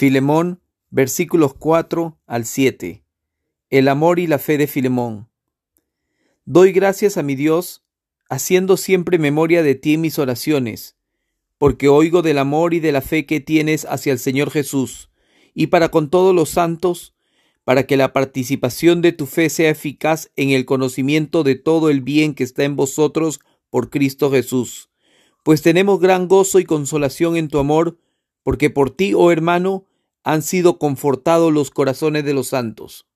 Filemón, versículos 4 al 7. El amor y la fe de Filemón. Doy gracias a mi Dios, haciendo siempre memoria de ti en mis oraciones, porque oigo del amor y de la fe que tienes hacia el Señor Jesús, y para con todos los santos, para que la participación de tu fe sea eficaz en el conocimiento de todo el bien que está en vosotros por Cristo Jesús. Pues tenemos gran gozo y consolación en tu amor, porque por ti, oh hermano, han sido confortados los corazones de los santos.